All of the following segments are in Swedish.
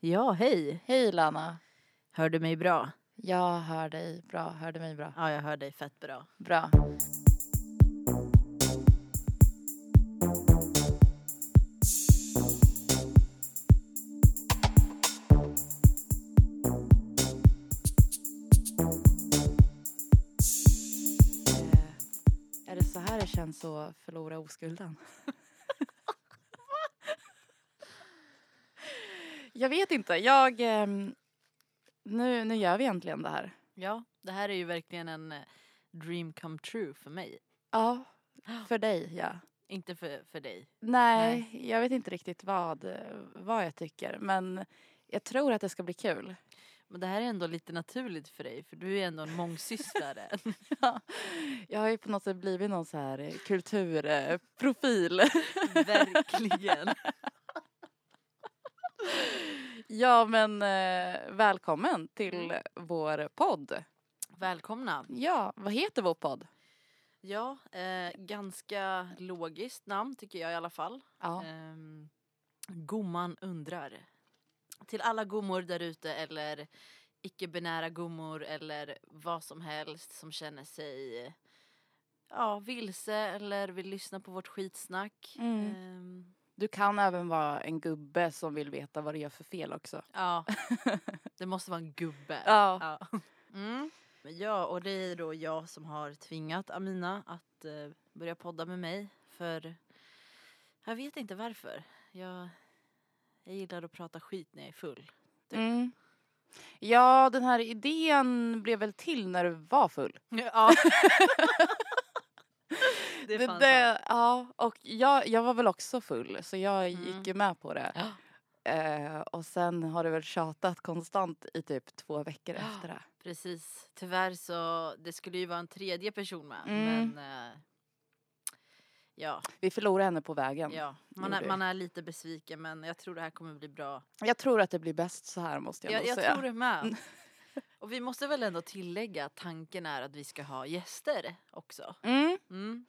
Ja, hej. Hej Lana. Hör du mig bra? Jag hör dig bra. Hör du mig bra? Ja, jag hör dig fett bra. Bra. Eh, Är det så här det känns att förlora oskulden? Jag vet inte. Jag... ehm, Nu, nu gör vi äntligen det här. Ja, det här är ju verkligen en eh, dream come true för mig. Ja, för dig ja. Inte för, för dig. Nej, jag vet inte riktigt vad, vad jag tycker. Men jag tror att det ska bli kul. Men det här är ändå lite naturligt för dig, för du är ändå en mångsysslare. Jag har ju på något sätt blivit någon så här eh, kulturprofil. Verkligen. ja, men eh, välkommen till vår podd. Välkomna. Ja, vad heter vår podd? Ja, eh, ganska logiskt namn tycker jag i alla fall. Ja. Ehm, gomman undrar. Till alla gommor där ute eller icke-binära gommor eller vad som helst som känner sig ja, vilse eller vill lyssna på vårt skitsnack. Mm. Du kan även vara en gubbe som vill veta vad du gör för fel också. ja, det måste vara en gubbe. Ja. Ja. Mm. Ja, och det är då jag som har tvingat Amina att eh, börja podda med mig. För jag vet inte varför. Jag, jag gillar att prata skit när jag är full. Typ. Mm. Ja, den här idén blev väl till när du var full. Ja. det är Det, det, ja, och jag, jag var väl också full så jag Mm. gick ju med på det. Eh, och sen har du väl tjatat konstant i typ två veckor efter det. Precis. Tyvärr så, det skulle ju vara en tredje person med. Mm. Men eh, ja, Vi förlorade henne på vägen. ja. Man, är, man är lite besviken men jag tror det här kommer bli bra. Jag tror att det blir bäst så här måste jag, Jag, nog jag säga. tror det med. Och vi måste väl ändå tillägga att tanken är att vi ska ha gäster också. Mm, Mm.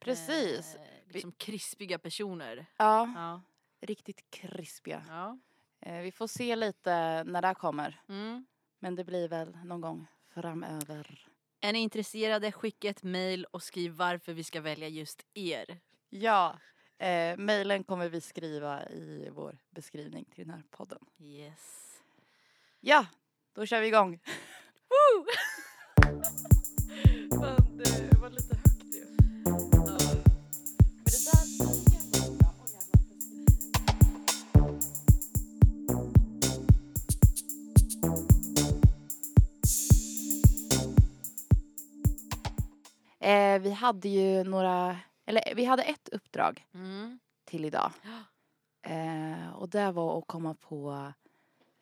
Precis. Eh, liksom krispiga personer. Ja, Ja. riktigt krispiga. ja. Eh, vi får se lite när det här kommer. Mm. Men det blir väl någon gång framöver. Är ni intresserade, skicka ett mail och skriv varför vi ska välja just er. Ja, eh, mejlen kommer vi skriva i vår beskrivning till den här podden. Yes. Ja, då kör vi igång. Fan, Eh, vi hade ju några, eller vi hade ett uppdrag Mm. till idag. Eh, och det var att komma på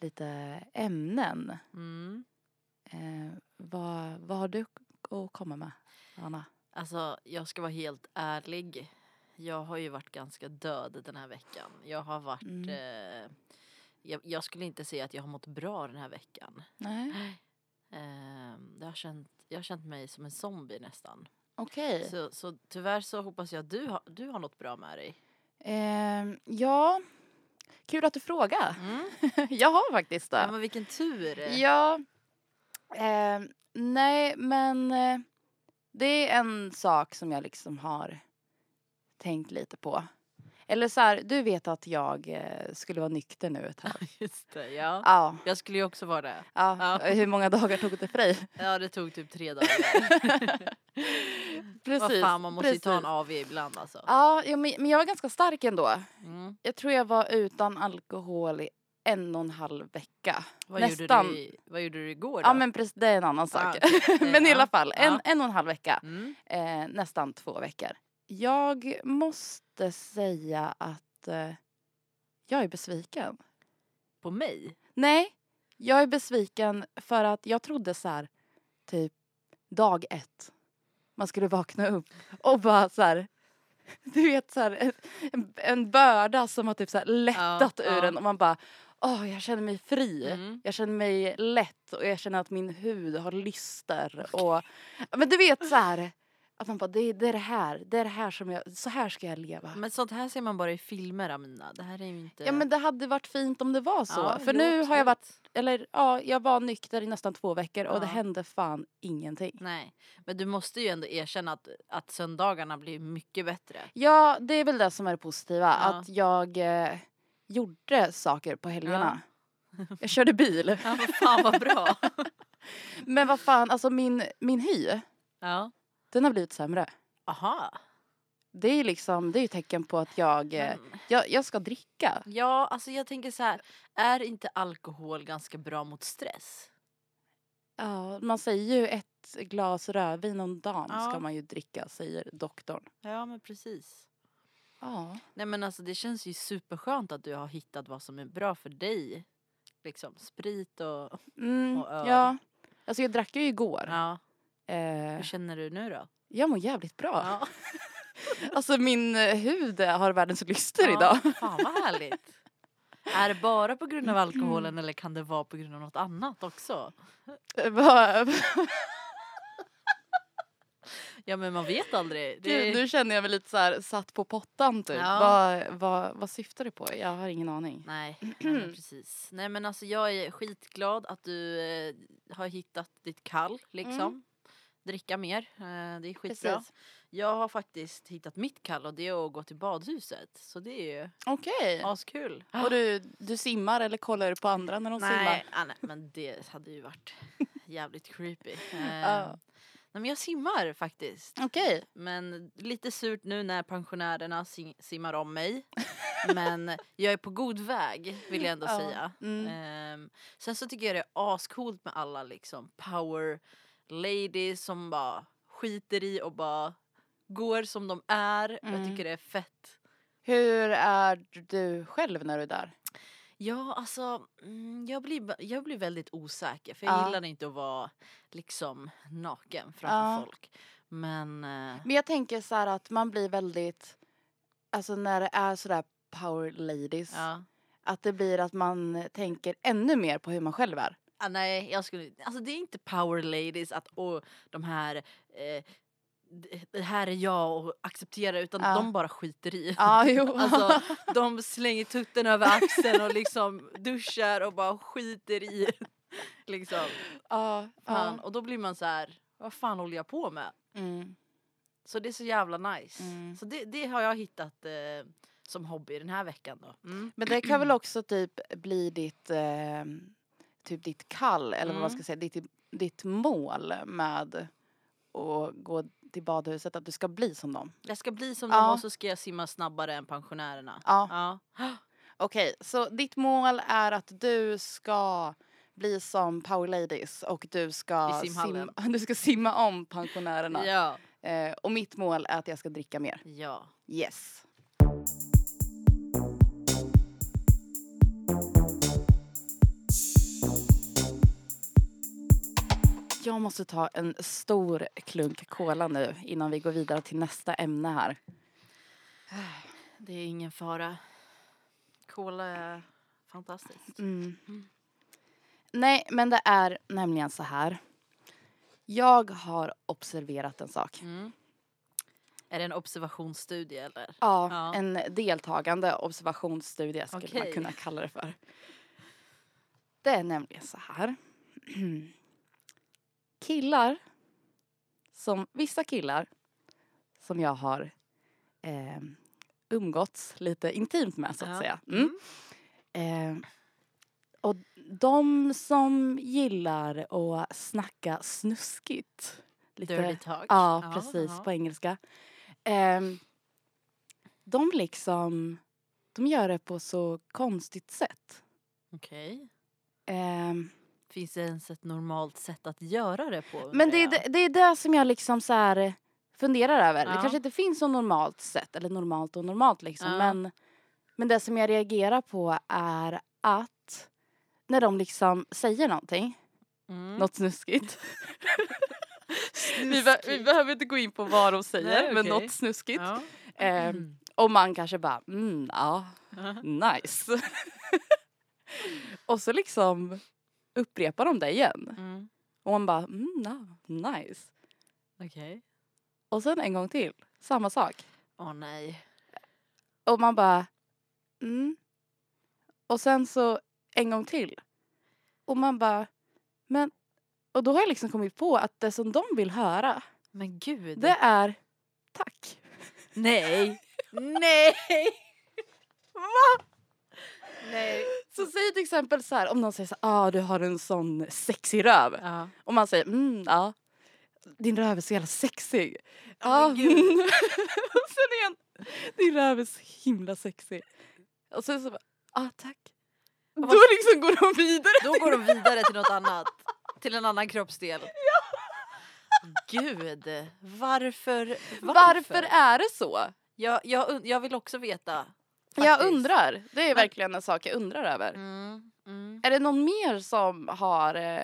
lite ämnen. Mm. Eh, vad, vad har du att komma med, Anna? Alltså, jag ska vara helt ärlig. Jag har ju varit ganska död den här veckan. Jag har varit... Mm. Eh, jag, jag skulle inte säga att jag har mått bra den här veckan. Nej, Eh, jag, har känt, jag har känt mig som en zombie nästan. okej. Så, så tyvärr så hoppas jag att du, har- du har något bra med dig. Eh, ja, kul att du frågar. Mm. jag har faktiskt det. Ja, men vilken tur! Ja. Eh, nej, men eh, det är en sak som jag liksom har tänkt lite på. Eller så här, du vet att jag eh, skulle vara nykter nu ett tag. Just det, ja. Ja, Jag skulle ju också vara det. ja. Ja. Hur många dagar tog det för dig? Ja, det tog typ tre dagar. Precis. Vad fan, man måste ju ta en. AV ibland alltså. Ja, ja, men men jag var ganska stark ändå. Mm. Jag tror jag var utan alkohol i en och en halv vecka. Vad, Nästan. Gjorde du, vad gjorde du igår då? Ja men precis, det är en annan sak. Ja, okej. men i alla fall, en, en och en halv vecka. Mm. eh, nästan två veckor. Jag måste säga att eh, jag är besviken. På mig? Nej, jag är besviken för att jag trodde så här, typ dag ett, man skulle vakna upp och bara så här, du vet så här, en, en börda som har typ så lättat Ja, ur ja. en och man bara, åh jag känner mig fri. Mm. Jag känner mig lätt och jag känner att min hud har lyster och men du vet så här Att man bara, det, är- det är det här, det är det här som jag, så här ska jag leva. Men sånt här ser man bara i filmer Amina. Det här är ju inte... Ja men det hade varit fint om det var så. Ja, För jo, nu har jag varit, eller ja, jag var nykter i nästan två veckor och det Ja. hände fan ingenting. Nej, men du måste ju ändå erkänna att, att söndagarna blir mycket bättre. Ja, det är väl det som är det positiva. Ja. Att jag eh, gjorde saker på helgerna. Jag körde bil. Ja, vad fan vad bra. Men vad fan, alltså min, min hy, ja. Den har blivit sämre. Aha. Det är liksom, det är ju tecken på att jag, Men, jag, jag ska dricka. ja, alltså jag tänker så här. Är inte alkohol ganska bra mot stress? Ja, man säger ju ett glas rödvin om dagen Ja. ska man ju dricka, säger doktorn. Ja, men precis. Ja. Nej men alltså det känns ju superskönt att du har hittat vad som är bra för dig. Liksom sprit och... Mm, Och öl. ja. Alltså jag drack ju igår. Ja. Eh, Hur känner du nu då? jag mår jävligt bra. Ja. Alltså min eh, hud har världens lyster idag. Ja, fan vad härligt. Är det bara på grund av alkoholen eller kan det vara på grund av något annat också? Vad- Ja men man vet aldrig. Det... Gud, nu känner jag mig lite så här satt på pottan typ. Ja. Vad, vad, vad syftar du på? Jag har ingen aning. Nej, nej men precis. Nej men alltså jag är skitglad att du eh, har hittat ditt kall liksom. Mm. Dricka mer, eh, det är skitbra. Precis. Jag har faktiskt hittat mitt kall och det är att gå till badhuset. Så det är ju Okej. askul. Och du, du simmar eller kollar du på andra när de simmar? Nej, ah, nej, men det hade ju varit jävligt creepy. Eh, Ja. Nej men jag simmar faktiskt. Okej. Men lite surt nu när pensionärerna sim- simmar om mig. Men jag är på god väg vill jag ändå Ja, säga. mm. Ehm, sen så tycker jag det är ascoolt med alla liksom power ladies som bara skiter i och bara går som de är. Jag Mm. tycker det är fett. Hur är du själv när du är där? Ja, alltså mm, jag blir, jag blir väldigt osäker för jag Ja. gillar inte att vara liksom naken framför Ja. folk. Men eh, Men jag tänker så här att man blir väldigt, alltså när det är sådär power ladies, ja. att det blir att man tänker ännu mer på hur man själv är. Ah, nej, jag skulle, alltså det är inte power ladies att åh, de här eh, det- här är jag och acceptera utan Ja. de bara skiter i. Ja, jo. Alltså de slänger tutten över axeln och liksom duschar och bara skiter i. liksom. ja, Fan. ja. Och då blir man så här, vad fan håller jag på med? Mm. Så det är så jävla nice. Mm. Så det, det har jag hittat eh, som hobby den här veckan då. Mm. Men det kan väl också typ bli ditt, eh, typ ditt kall, eller vad man Mm. ska säga, ditt, ditt mål med att gå till badhuset, att du ska bli som dem. Jag ska bli som Ja. dem och så ska jag simma snabbare än pensionärerna. Ja. Ja. Okej, så ditt mål är att du ska bli som Power Ladies och du ska, simma, du ska simma om pensionärerna. Ja. Eh, och mitt mål är att jag ska dricka mer. ja. Yes. Jag måste ta en stor klunk cola nu innan vi går vidare till nästa ämne här. Det är ingen fara. Cola är fantastiskt. Mm. Nej, men det är nämligen så här. Jag har observerat en sak. Mm. Är det en observationsstudie eller? Ja, Ja. en deltagande observationsstudie skulle man Okej. kunna kalla det för. Det är nämligen så här. Killar, som vissa killar som jag har eh, umgåtts lite intimt med så att Ja. säga. Mm. Eh, och de som gillar att snacka snuskigt. Dirty talk. Ja, precis, ja. på engelska. Ehm, de liksom, de gör det på så konstigt sätt. Okej. Ehm, Finns det ens ett normalt sätt att göra det på? men det är, det, det är det som jag liksom så här funderar över. Det Ja. kanske inte finns något normalt sätt, eller normalt och normalt liksom. Ja. Men, men det som jag reagerar på är att när de liksom säger någonting, Mm. något snuskigt. vi, be- vi behöver inte gå in på vad de säger, Nej, men okej. något snuskigt. Ja. Ehm, och man kanske bara, mm, ja, nice. och så liksom upprepar de det igen. Mm. Och man bara, mm, ja, nice. Okej. Och sen en gång till. Samma sak. Åh nej. Och man bara, mm. Och sen så en gång till. Och man bara, men. Och då har jag liksom kommit på att det som de vill höra, Men gud. det är tack. Nej. nej. Va? Nej. Så säg till exempel så här, om någon säger så här, ah du har en sån sexig röv. Ja. Och man säger, mm ja. Din röv är så jävla sexig. Ja, och sen igen, din röv är så himla sexig. Och sen så bara, ah tack. Då liksom går de vidare. Då går de vidare till något annat. Till en annan kroppsdel. Gud, varför? Varför, Varför är det så? Jag, jag, jag vill också veta. Jag faktiskt. undrar. Det är verkligen en sak jag undrar över. Mm, mm. Är det någon mer som har eh,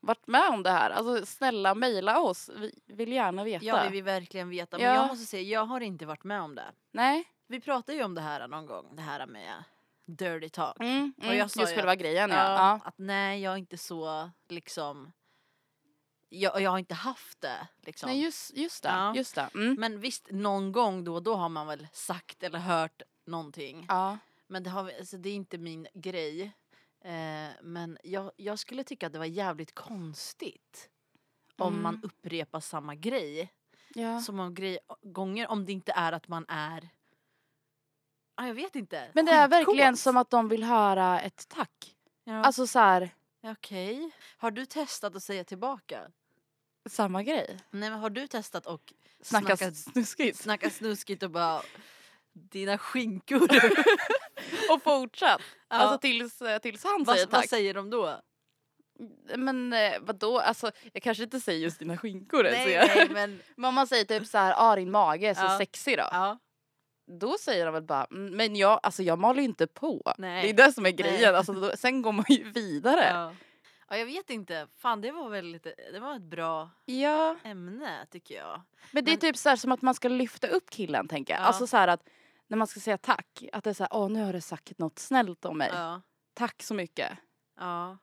varit med om det här? Alltså snälla mejla oss. Vi vill gärna veta. Ja, vi vill verkligen veta. Men Ja. jag måste säga, jag har inte varit med om det. Nej? Vi pratade ju om det här någon gång, det här med dirty talk. Mm, Och mm, jag sa just ju själva grejen. Ja, ja. Att nej, jag är inte så liksom... Jag, jag har inte haft det liksom. Nej just, just det. Ja. Just det. Mm. Men visst, någon gång då och då har man väl sagt eller hört någonting. Ja. Men det, har, alltså, det är inte min grej. Eh, men jag, jag skulle tycka att det var jävligt konstigt om Mm. man upprepar samma grej ja. så många grej, gånger om det inte är att man är... Ah, jag vet inte. Men det är verkligen som att de vill höra ett tack. Ja. Alltså så här, Okej. Har du testat att säga tillbaka? samma grej. Nej men har du testat och Snacka snackat- snuskigt. snacka snuskigt och bara dina skinkor? Och fortsatt. Ja. Alltså tills, eh, tills han säger vad, vad tack. säger de då? Men eh, vadå, alltså jag kanske inte säger just dina skinkor. Nej, nej men man säger typ så här, ah din mage är så Ja. sexig då. ja. Då säger de väl bara, "Mm, men jag, alltså jag maler ju inte på. Nej. Det är det som är grejen. Nej. Alltså, då, sen går man ju vidare. ja. Ja jag vet inte. Fan det var väl lite, det var ett bra Ja. ämne tycker jag. Men det är Men- typ så här som att man ska lyfta upp killen tänker jag. Ja. Alltså så att när man ska säga tack, att det är så här, åh nu har du sagt något snällt om mig. Ja. Tack så mycket. ja.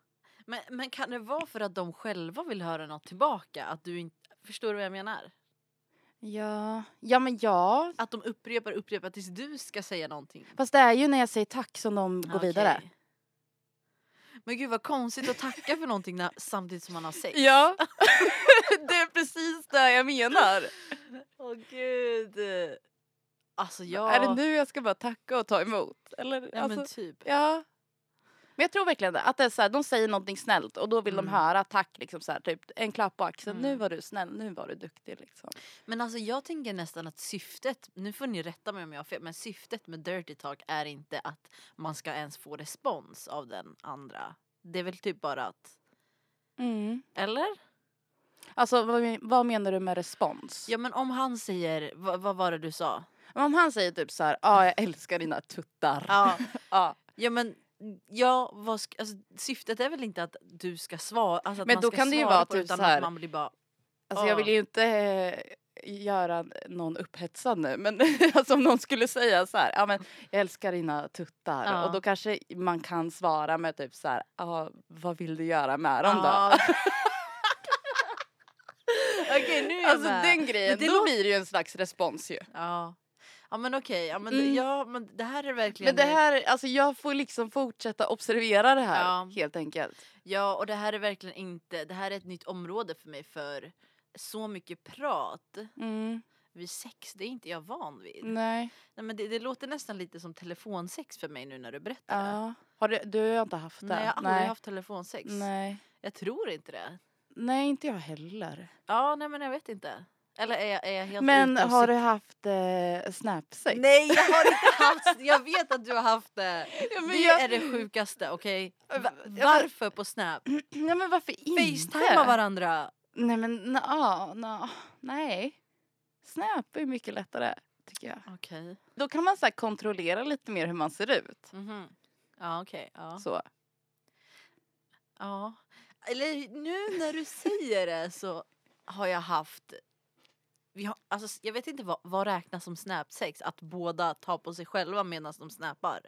Men, men kan det vara för att de själva vill höra något tillbaka? Att du inte, förstår du vad jag menar? Ja, ja men ja. Att de upprepar upprepar tills du ska säga någonting. Fast det är ju när jag säger tack som de går Okej. vidare. Men gud vad konstigt att tacka för någonting när, samtidigt som man har sex. Ja, det är precis det jag menar. Åh gud. Alltså jag... Är det nu jag ska bara tacka och ta emot? Eller, Ja alltså, men typ. ja. Men jag tror verkligen det, att det är så här, de säger någonting snällt och då vill Mm. de höra tack, liksom så här, typ en klapp på axeln. Mm. Nu var du snäll, nu var du duktig liksom. Men alltså jag tänker nästan att syftet, nu får ni rätta mig om jag har fel, men syftet med Dirty Talk är inte att man ska ens få respons av den andra. Det är väl typ bara att, eller? Alltså vad, vad menar du med respons? Ja men om han säger, vad, vad var det du sa? Men Om han säger typ så här, ja jag älskar dina tuttar. Ja, Ja. ja men Ja, vad sk- alltså, syftet är väl inte att du ska svara, alltså att Men man då ska kan det ju svara vara på det, typ utan så här- att man blir bara Alltså jag Ja. vill ju inte eh, göra någon upphetsad nu men alltså om någon skulle säga så här, ja men jag älskar dina tuttar Ja. och då kanske man kan svara med typ så här, ja vad vill du göra med dem då? Ja. Okej nu är jag Alltså med. den grejen, det då låter- blir det ju en slags respons ju. Ja. Ja men okej, ja, men, Mm. ja, men det här är verkligen Men det här, alltså jag får liksom fortsätta observera det här Ja. helt enkelt. Ja och det här är verkligen inte, det här är ett nytt område för mig för så mycket prat Mm. vid sex, det är inte jag van vid. Nej. Nej, men det, det låter nästan lite som telefonsex för mig nu när du berättar det. Ja. Har du, du har inte haft det? Nej jag har aldrig haft telefonsex. Nej. Jag tror inte det. Nej, inte jag heller. Ja nej men jag vet inte. Eller är jag, är jag helt Men ute och har du haft eh, snapsex? Nej jag har inte haft, jag vet att du har haft det. Ja, Det jag- är det sjukaste, okej? Va- men- varför på Snap? Ja, men varför inte? Facetimea varandra. Nej men na, na, nej. Snap är mycket lättare tycker jag. Okej. Då kan man så här, kontrollera lite mer hur man ser ut. Mhm. Ja okej. Ja. Så. ja. Eller nu när du säger det så har jag haft vi har, alltså, jag vet inte vad, vad räknas som snapsex? Att båda tar på sig själva medan de snappar?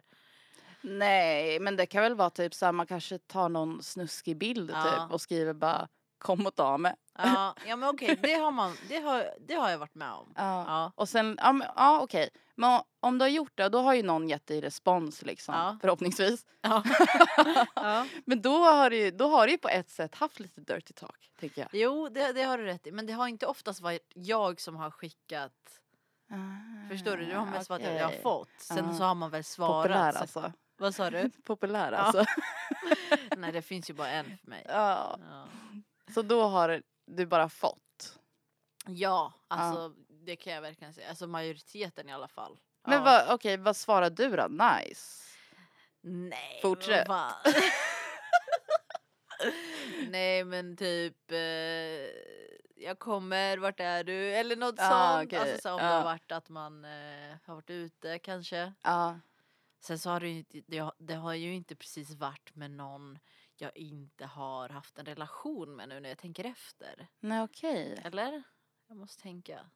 Nej men det kan väl vara typ så här, man kanske tar någon snuskig bild Ja. typ och skriver bara kom och ta mig. Ja, ja men okej, det, har man, det, har, det har jag varit med om. Ja. Ja. Och sen, ja, men, ja okej. Men om du har gjort det, då har ju någon gett dig respons liksom. Ja. Förhoppningsvis. Ja. ja. Men då har, du, då har du ju på ett sätt haft lite dirty talk, tänker jag. Jo, det, det har du rätt i. Men det har inte oftast varit jag som har skickat. Förstår du? Det har mest varit att jag har Ah, fått. Sen Ja. så har man väl svarat. Populär så- alltså. Vad sa du? Populär alltså. Nej, det finns ju bara en för mig. Ja. Ja, Så då har du bara fått. ja alltså det kan jag verkligen säga. Alltså majoriteten i alla fall. Men ja. vad, okej, vad svarar du då? Nice. Nej, Fortsätt. Nej men typ eh, jag kommer, vart är du? Eller något Ah, sånt. okej. Alltså så om det Ja. har varit att man eh, har varit ute kanske. Ja. Sen så har det det, det har ju inte precis varit med någon jag inte har haft en relation med nu när jag tänker efter. Nej okej. Eller? Jag måste tänka.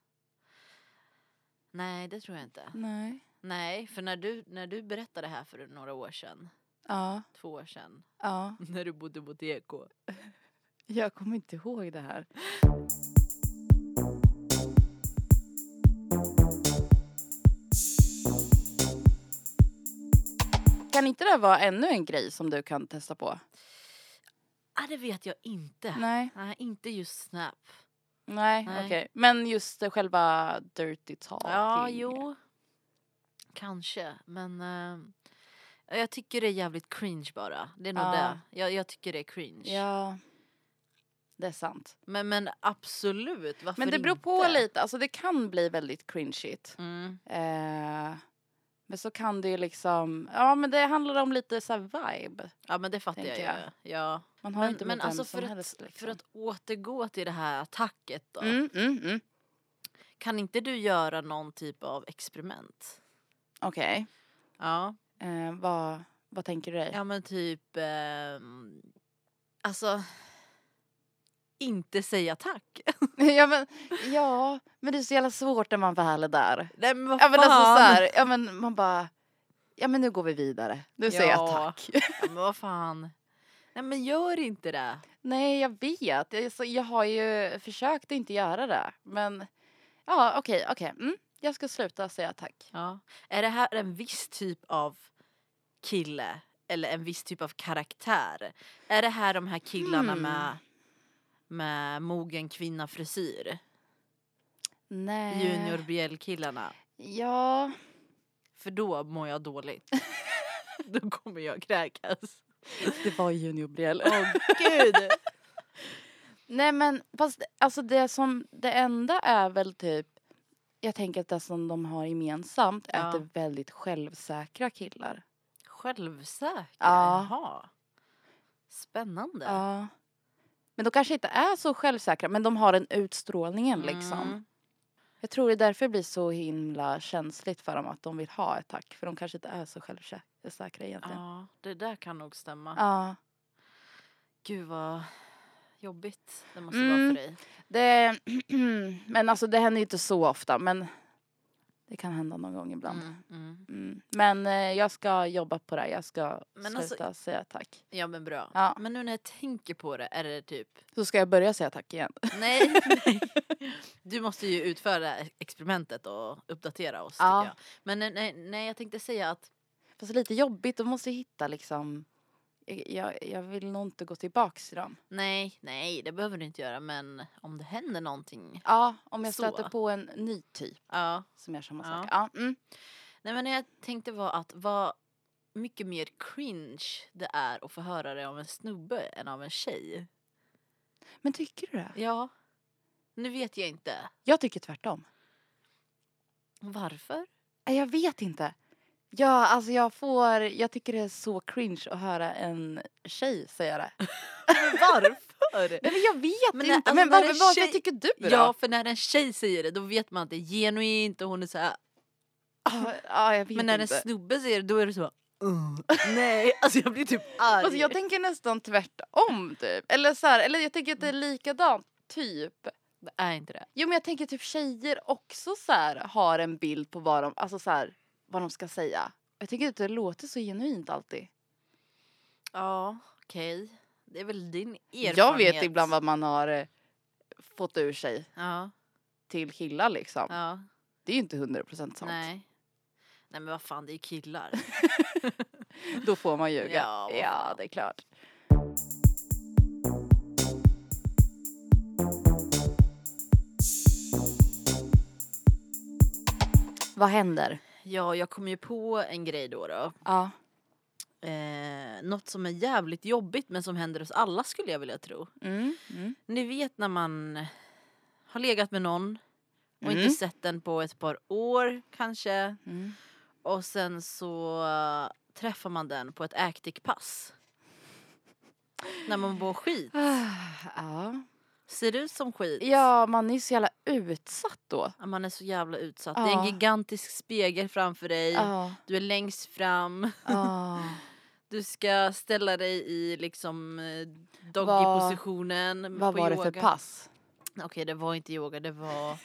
Nej, det tror jag inte. Nej. Nej, för när du, när du berättade det här för några år sedan, Ja. två år sedan, Ja. när du bodde på TK. Jag kommer inte ihåg det här. Kan inte det vara ännu en grej som du kan testa på? Ah, det vet jag inte. Nej. Nej, inte just Snap. Nej, Nej. okej. Men just själva dirty talking. Ja, jo. Kanske, men eh, jag tycker det är jävligt cringe bara. Det är nog Ja. det. Jag, jag tycker det är cringe. Ja. Det är sant. Men, men absolut, varför Men det beror på inte? lite. Alltså det kan bli väldigt cringeigt. Mm. Eh, men så kan det ju liksom, ja men det handlar om lite så vibe. Ja men det fattar jag, Tänker ju. Ja. Man har Men, inte men alltså för, helst att, liksom. för att återgå till det här attacket då. Mm, mm, mm. Kan inte du göra någon typ av experiment? Okej. Ja. Eh, vad, vad tänker du dig? Ja men typ, ehm, alltså inte säga tack. Ja. men, ja, men det är så jävla svårt när man väl är där. Nej men vad Ja men fan. alltså så här, ja men man bara, ja men nu går vi vidare. Nu säger jag Ja. tack. Ja, men vad fan. Nej men gör inte det. Nej jag vet, jag, så, jag har ju försökt att inte göra det. Men ja okej, okej. Mm, jag ska sluta säga tack. Ja. Är det här en viss typ av kille? Eller en viss typ av karaktär? Är det här de här killarna Hmm. med, med mogen kvinna frisyr? Nej. Junior BL-killarna? Ja. För då mår jag dåligt. då kommer jag kräkas. Det var Junior Brielle. Åh gud! Nej men fast alltså det som, det enda är väl typ jag tänker att det som de har gemensamt är att det är väldigt självsäkra killar. Självsäker? Ja. Jaha. Spännande. Ja. Men de kanske inte är så självsäkra men de har den utstrålningen liksom. Mm. Jag tror det är därför det blir så himla känsligt för dem att de vill ha ett tack. För de kanske inte är så självsäkra egentligen. Ja, det där kan nog stämma. Ja. Gud vad jobbigt det måste Mm. vara för dig. Det, men alltså det händer ju inte så ofta men det kan hända någon gång ibland. Mm, mm. Mm. Men eh, jag ska jobba på det. Jag ska Men alltså- sluta säga tack. Ja men bra. Ja. Men nu när jag tänker på det är det typ Så ska jag börja säga tack igen. Nej, nej. Du måste ju utföra det här experimentet och uppdatera oss Ja. tycker jag. Men nej, nej, nej jag tänkte säga att Fast lite jobbigt. Då måste hitta liksom. Jag, jag, vill nog inte gå tillbaks till dem. nej, nej det behöver du inte göra men om det händer någonting. Ja, om jag Så. stöter på en ny typ Ja. som gör samma sak. Ja, mm. Nej men jag tänkte var att vad mycket mer cringe det är att få höra det av en snubbe än av en tjej. Men tycker du det? Ja. Nu vet jag inte. Jag tycker tvärtom. Varför? Jag vet inte. Ja, alltså jag får, jag tycker det är så cringe att höra en tjej säga det. Men varför? Nej men jag vet Men inte. alltså, men varför, en varför tjej- tycker du då? Ja, för när en tjej säger det då vet man att det är genuint och hon är så här. Ja, ja, jag vet Men när en inte. snubbe säger det då är det så. "Uh, nej, alltså jag blir typ arg. Alltså jag tänker nästan tvärtom typ. Eller så här, eller jag tänker att det är likadant typ. det är inte det. Jo men jag tänker typ tjejer också så här har en bild på vad de, alltså så här, vad de ska säga. Jag tycker att det låter så genuint alltid. Ja, okej. Det är väl din erfarenhet. Jag vet ibland vad man har eh, fått ur sig Ja, till killar liksom. ja, Det är ju inte 100% sant. nej. Nej men vad fan, det är ju killar. Då får man ljuga. Ja, ja det är klart. Vad händer? Ja, jag kom ju på en grej då. då. Ja. Eh, något som är jävligt jobbigt men som händer oss alla skulle jag vilja tro. Mm. Mm. Ni vet när man har legat med någon och Mm. inte sett den på ett par år kanske. Mm. Och sen så träffar man den på ett äktikpass. När man mår skit. Ja. Ser ut som skit. ja, man är så jävla utsatt då. Ja, Man är så jävla utsatt. Det är Ja. en gigantisk spegel framför dig. Ja. Du är längst fram. Ja. Du ska ställa dig i liksom eh, doggy-positionen. Vad var det för yoga. pass? Okej, det var inte yoga, det var,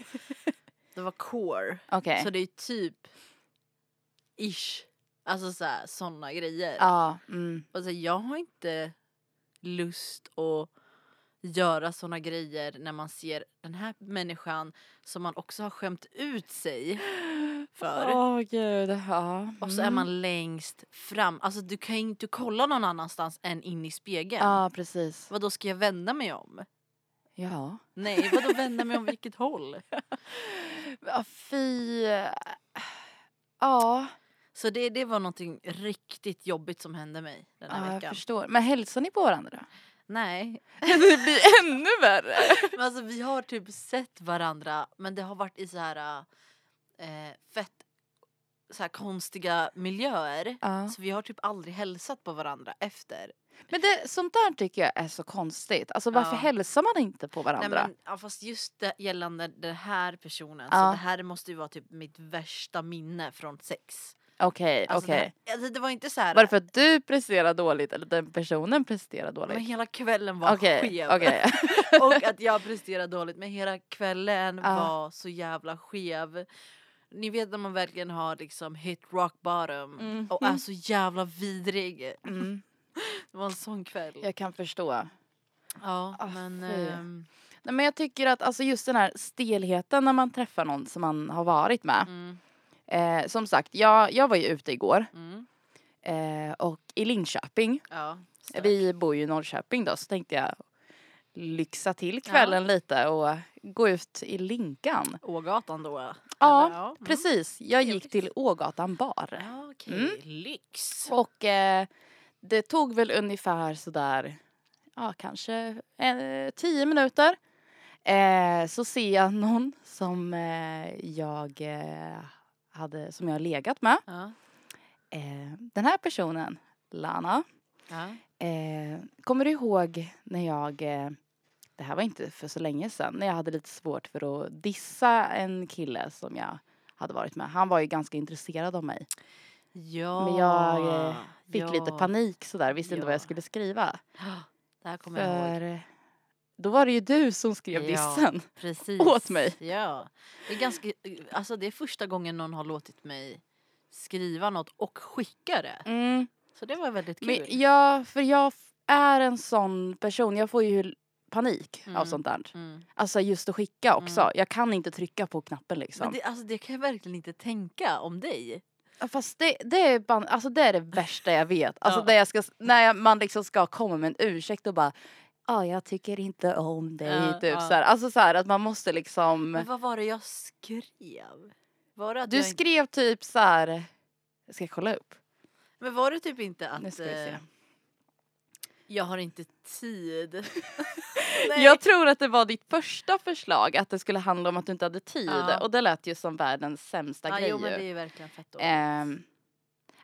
det var core. Okej. Så det är typ ish. Alltså såhär, såna grejer. Ja. Mm. Alltså, jag har inte lust att göra såna grejer när man ser den här människan som man också har skämt ut sig för. Åh gud. Ja. Och så är Mm. man längst fram. Alltså du kan ju inte kolla någon annanstans än in i spegeln. Ja, precis. Vad då ska jag vända mig om? Ja. Nej, vad då vända mig om vilket håll? Ja, fy. Ja, Så det, det var någonting riktigt jobbigt som hände mig den här ja jag veckan. förstår. Men hälsar ni på varandra? Nej, det blir ännu värre. men alltså vi har typ sett varandra men det har varit i så här eh, fett så här konstiga miljöer. Ja. Så vi har typ aldrig hälsat på varandra efter. Men det, sånt där tycker jag är så konstigt. Alltså varför Ja. hälsar man inte på varandra? Nej, men, ja, fast just det, gällande den här personen Ja. så det här måste ju vara typ mitt värsta minne från sex. Okej, Alltså, okej. det, alltså, det var inte så här. Var det för att du presterar dåligt eller den personen presterar men dåligt? hela kvällen var Okej, skev. okej. och att jag presterade dåligt men hela kvällen Ja. var så jävla skev. Ni vet när man verkligen har liksom hit rock bottom Mhm. och är så jävla vidrig. Mm, Det var en sån kväll. jag kan förstå. Ja Ah, men ehm, Nej, men jag tycker att alltså just den här stelheten när man träffar någon som man har varit med. mm, Eh, som sagt, jag, jag var ju ute igår mm, eh, och i Linköping. ja. Vi bor ju i Norrköping då så tänkte jag lyxa till kvällen lite och gå ut i Linkan. Ågatan då? Ja, Eller? mm. Precis, jag gick till Ågatan bar. Ja, okej. Mm. Lyx. Och eh, det tog väl ungefär sådär, ja kanske eh, tio minuter. Eh, så ser jag någon som eh, jag eh, hade, som jag har legat med. Ja. Eh, den här personen, Lana, Ja. eh, kommer du ihåg när jag, eh, det här var inte för så länge sedan, när jag hade lite svårt för att dissa en kille som jag hade varit med. Han var ju ganska intresserad av mig. ja. Men jag eh, fick ja. lite panik sådär, visste inte vad jag Ja. skulle skriva. Det här kommer jag ihåg. Då var det ju du som skrev Ja. dissen. Precis. åt mig. Ja. Det är ganska, alltså det är första gången någon har låtit mig skriva något och skicka det. Mm. Så det var väldigt kul. Men ja, för jag är en sån person, jag får ju panik av Mm. sånt där. Mm. Alltså just att skicka också. Mm. Jag kan inte trycka på knappen liksom. Men det, alltså det kan jag verkligen inte tänka om dig. Fast det, det, är ban- alltså det är det värsta jag vet. Alltså Ja. jag ska, när jag, man liksom ska komma med en ursäkt och bara Ja, jag tycker inte om dig. Ja, typ ja. så här. Alltså så här att man måste liksom. Men vad var det jag skrev? Var det Du jag, skrev typ så här. Jag ska kolla upp. Men var det typ inte Nu att ska vi se. eh, jag har inte tid? Jag tror att det var ditt första förslag att det skulle handla om att du inte hade tid. Ja. Och det lät ju som världens sämsta ja, grej. jo men det är ju verkligen fett. Ehm,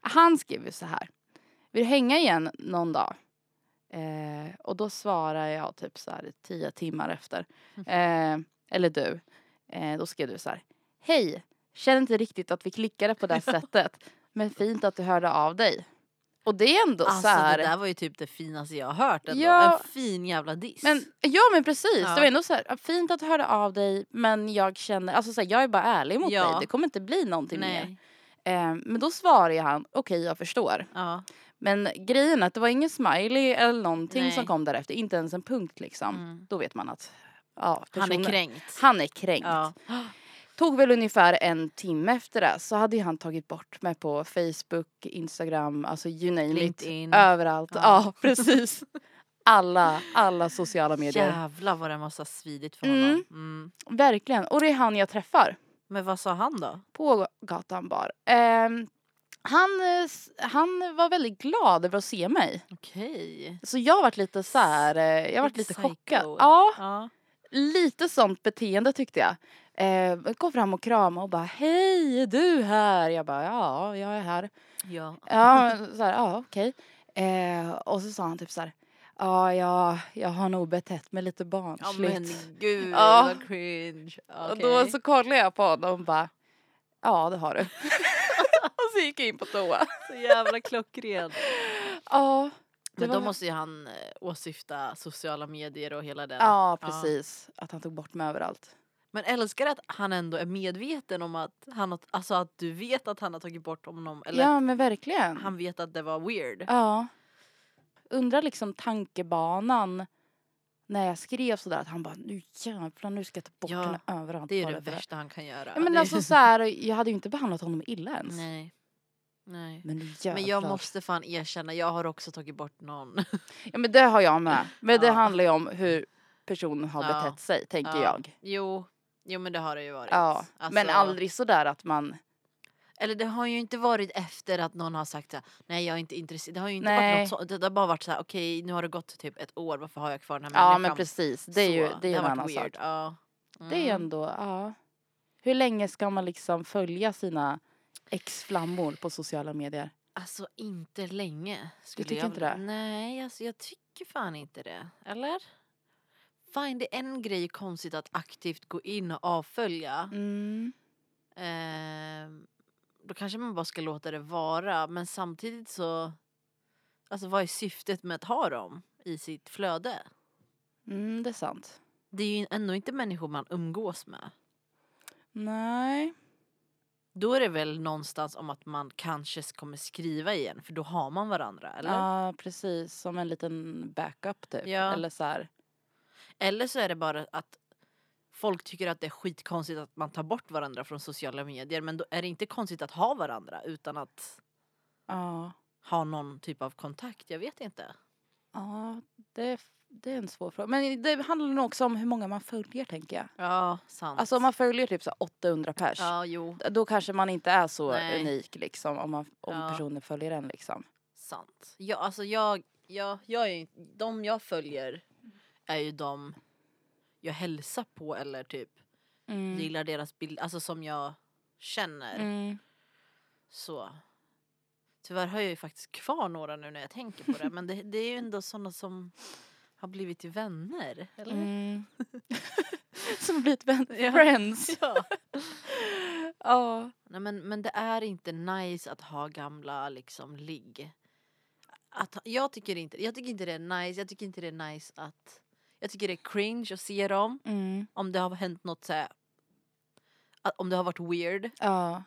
han skrev ju så här. Vill du hänga igen någon dag? Eh, och då svarar jag typ så här tio timmar efter. Eh, eller du. Eh, då skrev du så här. Hej, känner inte riktigt att vi klickade på det sättet. Men fint att du hörde av dig. Och det är ändå Alltså så här. det där var ju typ det finaste jag har hört ändå. Ja. En fin jävla diss. Men, ja men precis, Ja. det var ändå så här, fint att du hörde av dig men jag känner, alltså så här, jag är bara ärlig mot Ja. dig, det kommer inte bli någonting mer. Nej. Eh, men då svarar han, okej jag förstår. Ja. Men grejen är att det var ingen smiley eller någonting Nej. som kom därefter. Inte ens en punkt liksom. Mm. Då vet man att ja, Han är personen- kränkt. Han är kränkt. Ja. Tog väl ungefär en timme efter det så hade han tagit bort mig på Facebook, Instagram, alltså you name LinkedIn. it. Överallt. Ja. Ja, precis. Alla, alla sociala medier. Jävlar vad det måste ha svidit för Mm. honom. Mm. Verkligen. Och det är han jag träffar Men vad sa han då? på gatan bar. Ehm, han, eh, han var väldigt glad över att se mig. Okej. Så jag varit lite så här, eh, jag varit Lite lite chockad. Ja, Ja. lite sånt beteende tyckte jag. Eh, kom fram och kramade och bara hej är du här? Jag bara ja jag är här. ja. Ja så här, ja okej. Eh, och så sa han typ så här ja jag, jag har nog betett mig lite Ja barnsligt. men gud Ja. vad cringe. Och Okej. då så kollade jag på honom och bara ja det har du. så gick jag in på toa. Så jävla klockren. Ja. Men då måste ju han eh, åsyfta sociala medier och hela den. Ja precis. Att han tog bort mig överallt. Men älskar att han ändå är medveten om att han har, alltså att du vet att han har tagit bort honom eller Ja men verkligen. han vet att det var weird. Ja. Undrar liksom tankebanan när jag skrev sådär att han bara nu jävlar nu ska jag ta bort Ja, henne överallt. Det är det värsta han kan göra. Ja, men alltså så här, jag hade ju inte behandlat honom illa ens. Nej. Nej. Men, jävlar. Men jag måste fan erkänna, jag har också tagit bort någon. Ja men det har jag med. Men det Ja. handlar ju om hur personen har Ja. betett sig tänker Ja. jag. Jo, jo men det har det ju varit. Ja. Men Alltså- aldrig sådär att man Eller det har ju inte varit efter att någon har sagt såhär, nej jag är inte intresserad. Det har ju inte Nej. varit något så, det har bara varit såhär, okej nu har det gått typ ett år, varför har jag kvar den här Ja människan? men precis. Det är ju Så, det är ju har en annan weird. sak. Ja. Det är ju Mm. ändå, ja. Hur länge ska man liksom följa sina ex-flammor på sociala medier? Alltså inte länge. skulle tycker jag inte det? Nej, alltså jag tycker fan inte det. Eller? Fine, det är en grej konstigt att aktivt gå in och avfölja. Mm. Ehm, då kanske man bara ska låta det vara. Men samtidigt så... Alltså vad är syftet med att ha dem i sitt flöde? Mm, det är sant. Det är ju ändå inte människor man umgås med. Nej. Då är det väl någonstans om att man kanske kommer skriva igen för då har man varandra, eller? Ja precis, som en liten backup typ. Ja. Eller så här. Eller så är det bara att folk tycker att det är skitkonstigt att man tar bort varandra från sociala medier men då är det inte konstigt att ha varandra utan att Ja. ha någon typ av kontakt. Jag vet inte. Ja, det är, det är en svår fråga. Men det handlar nog också om hur många man följer tänker jag. Ja, sant. Alltså om man följer typ så här 800 pers. Ja, jo, Då kanske man inte är så Nej. unik liksom om, man, om Ja. personer följer en liksom. sant. Ja, alltså jag, jag, jag är ju, de jag följer är ju de jag hälsar på eller typ Mm. gillar deras bild, alltså som jag känner. Mm. Så. Tyvärr har jag ju faktiskt kvar några nu när jag tänker på det men det, det är ju ändå sådana som har blivit vänner. Eller? Mm. Som blivit vän, Ja. friends. Ja. Ja. Nej, men, men det är inte nice att ha gamla liksom ligg. Att, jag, tycker inte, jag tycker inte det är nice, jag tycker inte det är nice att jag tycker det är cringe att se dem Mm. om det har hänt något så här, om det har varit weird. Ja.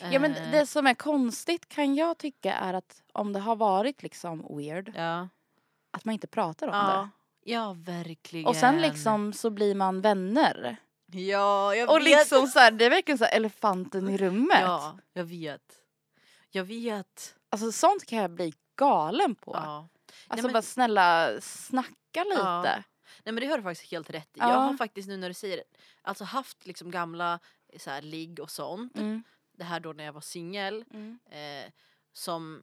ja men Eh, det som är konstigt kan jag tycka är att om det har varit liksom weird ja. Att man inte pratar om Ja. ja, verkligen. det. Och sen liksom så blir man vänner. Ja, jag Och vet. liksom så här, det är verkligen så här elefanten i rummet. Ja, jag vet. Jag vet. Alltså sånt kan jag bli galen på. Ja. Alltså men- bara snälla snacka lite. Ja. Nej men det har du faktiskt helt rätt i. Ja. Jag har faktiskt nu när du säger det, alltså haft liksom gamla så här, ligg och sånt. Mm. Det här då när jag var singel. Mm. Eh, som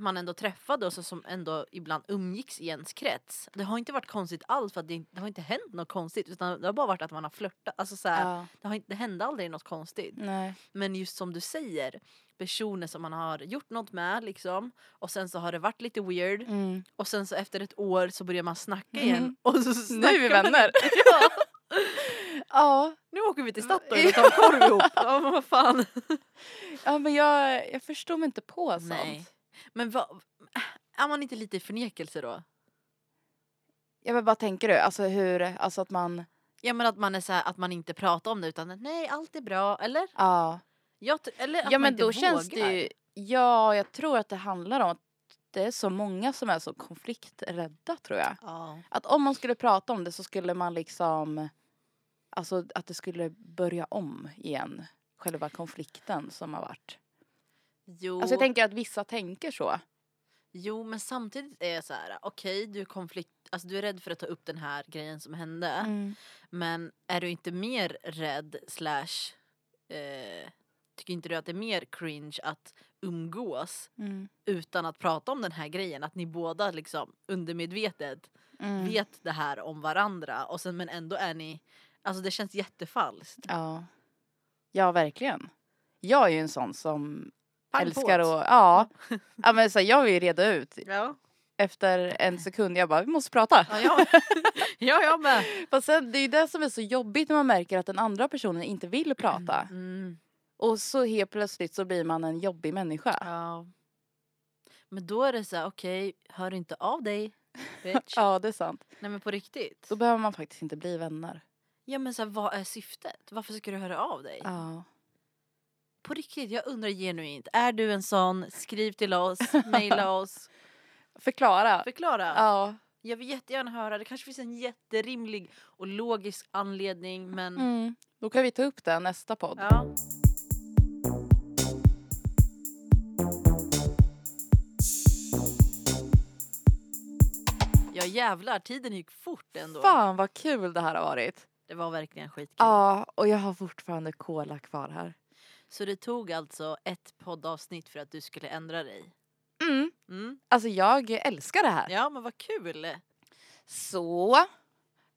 man ändå träffade och så som ändå ibland umgicks i ens krets. Det har inte varit konstigt alls för det, det har inte hänt något konstigt utan det har bara varit att man har flörtat. Alltså så här, Ja. det, har inte, det hände aldrig något konstigt. Nej. Men just som du säger, personer som man har gjort något med liksom och sen så har det varit lite weird Mm. och sen så efter ett år så börjar man snacka Mm. igen och så Nu är vi vänner. Ja, Ja. nu åker vi till Statoil och tar korv ihop. Ja men vad fan. ja men jag, jag förstår mig inte på sånt. Nej. Men vad, är man inte lite i förnekelse då? Jag vill bara tänker du, alltså hur, alltså att man, Ja men att man är så här, att man inte pratar om det utan nej allt är bra eller? ja. Jag, eller att Ja man men inte då känns vågar. det ju, ja jag tror att det handlar om att det är så många som är så konflikträdda tror jag. Ja. Att om man skulle prata om det så skulle man liksom, alltså att det skulle börja om igen. Själva konflikten som har varit. Jo, Alltså jag tänker att vissa tänker så. jo, men samtidigt är jag så här, okej du är konflikt, alltså du är rädd för att ta upp den här grejen som hände. Mm. Men är du inte mer rädd slash eh, tycker inte du att det är mer cringe att umgås Mm. utan att prata om den här grejen? Att ni båda liksom undermedvetet Mm. vet det här om varandra och sen men ändå är ni, alltså det känns jättefalskt. Ja. Ja, verkligen. Jag är ju en sån som Pang älskar att, ja. ja men så här, jag vill ju reda ut. Ja, Efter en sekund, jag bara, vi måste prata. ja, jag, ja, jag med. Fast sen, det är ju det som är så jobbigt när man märker att den andra personen inte vill prata. Mm, Och så helt plötsligt så blir man en jobbig människa. ja. Men då är det så här, okej, hör inte av dig bitch. Ja, det är sant. Nej men på riktigt. Då behöver man faktiskt inte bli vänner. Ja men så här, vad är syftet? Varför ska du höra av dig? Ja. På riktigt, jag undrar genuint. Är du en sån? Skriv till oss, mejla oss, Förklara. förklara. Ja. Jag vill jättegärna höra. Det kanske finns en jätterimlig och logisk anledning men Mm. Då kan vi ta upp det nästa podd. ja. Ja jävlar, tiden gick fort ändå. Fan vad kul det här har varit. Det var verkligen skitkul. Ja, och jag har fortfarande cola kvar här. Så det tog alltså ett poddavsnitt för att du skulle ändra dig? Mm. Mm. Alltså jag älskar det här. Ja men vad kul! Så,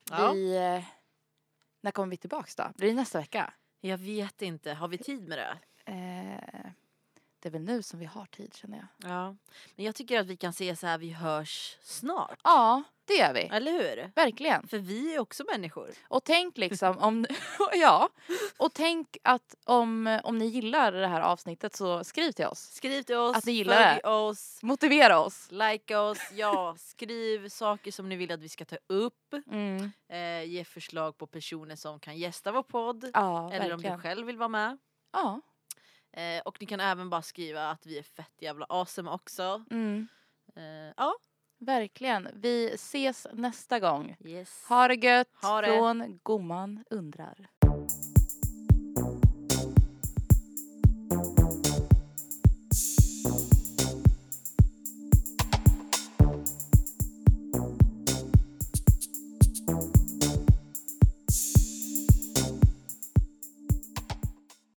Ja. vi... eh, När kommer vi tillbaks då? Blir det nästa vecka? Jag vet inte, har vi tid med det? Det är väl nu som vi har tid känner jag. Ja. Men jag tycker att vi kan se så här, vi hörs snart. Ja, det gör vi. Eller hur? Verkligen. För vi är också människor. Och tänk liksom om... ja. Och tänk att om, om ni gillar det här avsnittet så skriv till oss. Skriv till oss, Att ni gillar följ oss, Motivera oss. like oss, ja, skriv saker som ni vill att vi ska ta upp. Mm. Eh, ge förslag på personer som kan gästa vår podd. Ja, eller om verkligen. du själv vill vara med. Ja. Eh, och ni kan även bara skriva att vi är fett jävla awesome också. Mm. Eh, ja, Verkligen. Vi ses nästa gång. yes. Ha det gött Ha det. från Gomman undrar.